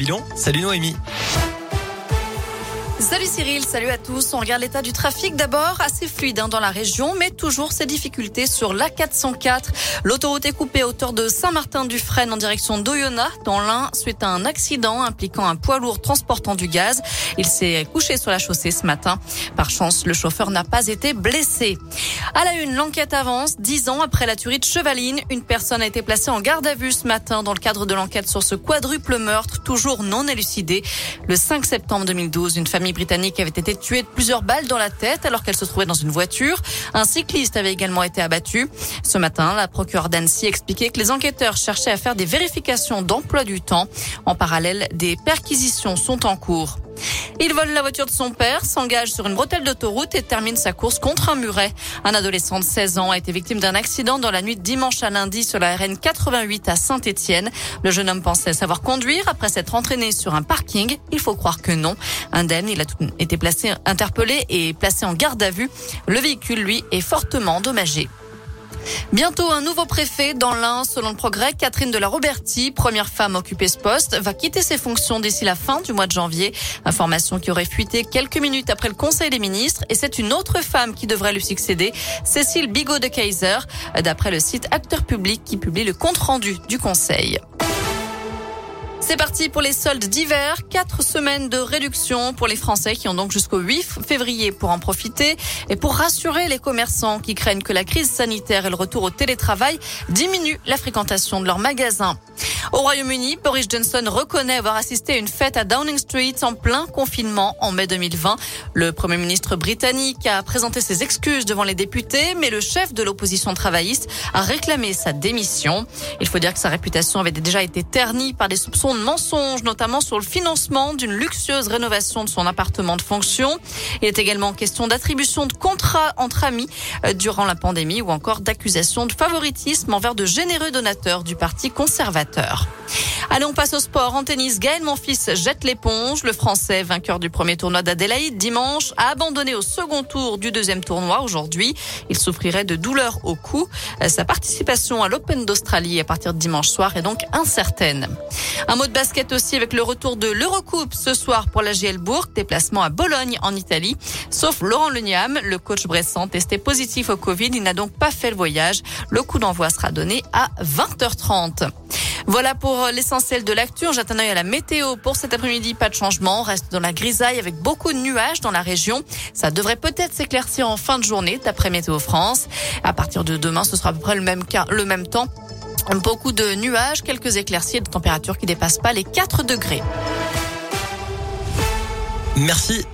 Bilan, salut Noémie. Salut Cyril, salut à tous. On regarde l'état du trafic d'abord, assez fluide hein, dans la région, mais toujours ces difficultés sur l'A404. L'autoroute est coupée à hauteur de Saint-Martin-du-Frêne en direction d'Oyonnax, dans l'Ain, suite à un accident impliquant un poids lourd transportant du gaz. Il s'est couché sur la chaussée ce matin. Par chance, le chauffeur n'a pas été blessé. À la une, l'enquête avance. Dix ans après la tuerie de Chevaline, une personne a été placée en garde à vue ce matin dans le cadre de l'enquête sur ce quadruple meurtre, toujours non élucidé. Le 5 septembre 2012, une famille britannique avait été tuée de plusieurs balles dans la tête alors qu'elle se trouvait dans une voiture. Un cycliste avait également été abattu. Ce matin, la procureure d'Annecy expliquait que les enquêteurs cherchaient à faire des vérifications d'emploi du temps. En parallèle, des perquisitions sont en cours. Il vole la voiture de son père, s'engage sur une bretelle d'autoroute et termine sa course contre un muret. Un adolescent de 16 ans a été victime d'un accident dans la nuit de dimanche à lundi sur la RN 88 à Saint-Étienne. Le jeune homme pensait savoir conduire après s'être entraîné sur un parking. Il faut croire que non. Indemne, il a été placé, interpellé et placé en garde à vue. Le véhicule, lui, est fortement endommagé. Bientôt un nouveau préfet dans l'Ain. Selon le progrès, Catherine de la Roberti, première femme à occuper ce poste, va quitter ses fonctions d'ici la fin du mois de janvier. Information qui aurait fuité quelques minutes après le Conseil des ministres. Et c'est une autre femme qui devrait lui succéder, Cécile Bigot de Kaiser, d'après le site Acteur Public qui publie le compte rendu du Conseil. C'est parti pour les soldes d'hiver. Quatre semaines de réduction pour les Français qui ont donc jusqu'au 8 février pour en profiter et pour rassurer les commerçants qui craignent que la crise sanitaire et le retour au télétravail diminuent la fréquentation de leurs magasins. Au Royaume-Uni, Boris Johnson reconnaît avoir assisté à une fête à Downing Street en plein confinement en mai 2020. Le Premier ministre britannique a présenté ses excuses devant les députés, mais le chef de l'opposition travailliste a réclamé sa démission. Il faut dire que sa réputation avait déjà été ternie par des soupçons de mensonges, notamment sur le financement d'une luxueuse rénovation de son appartement de fonction. Il est également question d'attribution de contrats entre amis euh, durant la pandémie ou encore d'accusations de favoritisme envers de généreux donateurs du Parti conservateur. Allez, on passe au sport. En tennis, Gaël Monfils jette l'éponge. Le Français, vainqueur du premier tournoi d'Adélaïde dimanche, a abandonné au second tour du deuxième tournoi aujourd'hui. Il souffrirait de douleurs au cou. Sa participation à l'Open d'Australie à partir de dimanche soir est donc incertaine. Un mot de basket aussi avec le retour de l'Eurocoupe ce soir pour la GL Bourg. Déplacement à Bologne en Italie. Sauf Laurent Leniam, le coach bressan testé positif au Covid. Il n'a donc pas fait le voyage. Le coup d'envoi sera donné à 20h30. Voilà pour euh, l'essentiel de l'actu. J'attends un œil à la météo pour cet après-midi. Pas de changement. On reste dans la grisaille avec beaucoup de nuages dans la région. Ça devrait peut-être s'éclaircir en fin de journée, d'après Météo France. À partir de demain, ce sera à peu près le même, temps. Beaucoup de nuages, quelques éclaircies et de températures qui dépassent pas les 4 degrés. Merci.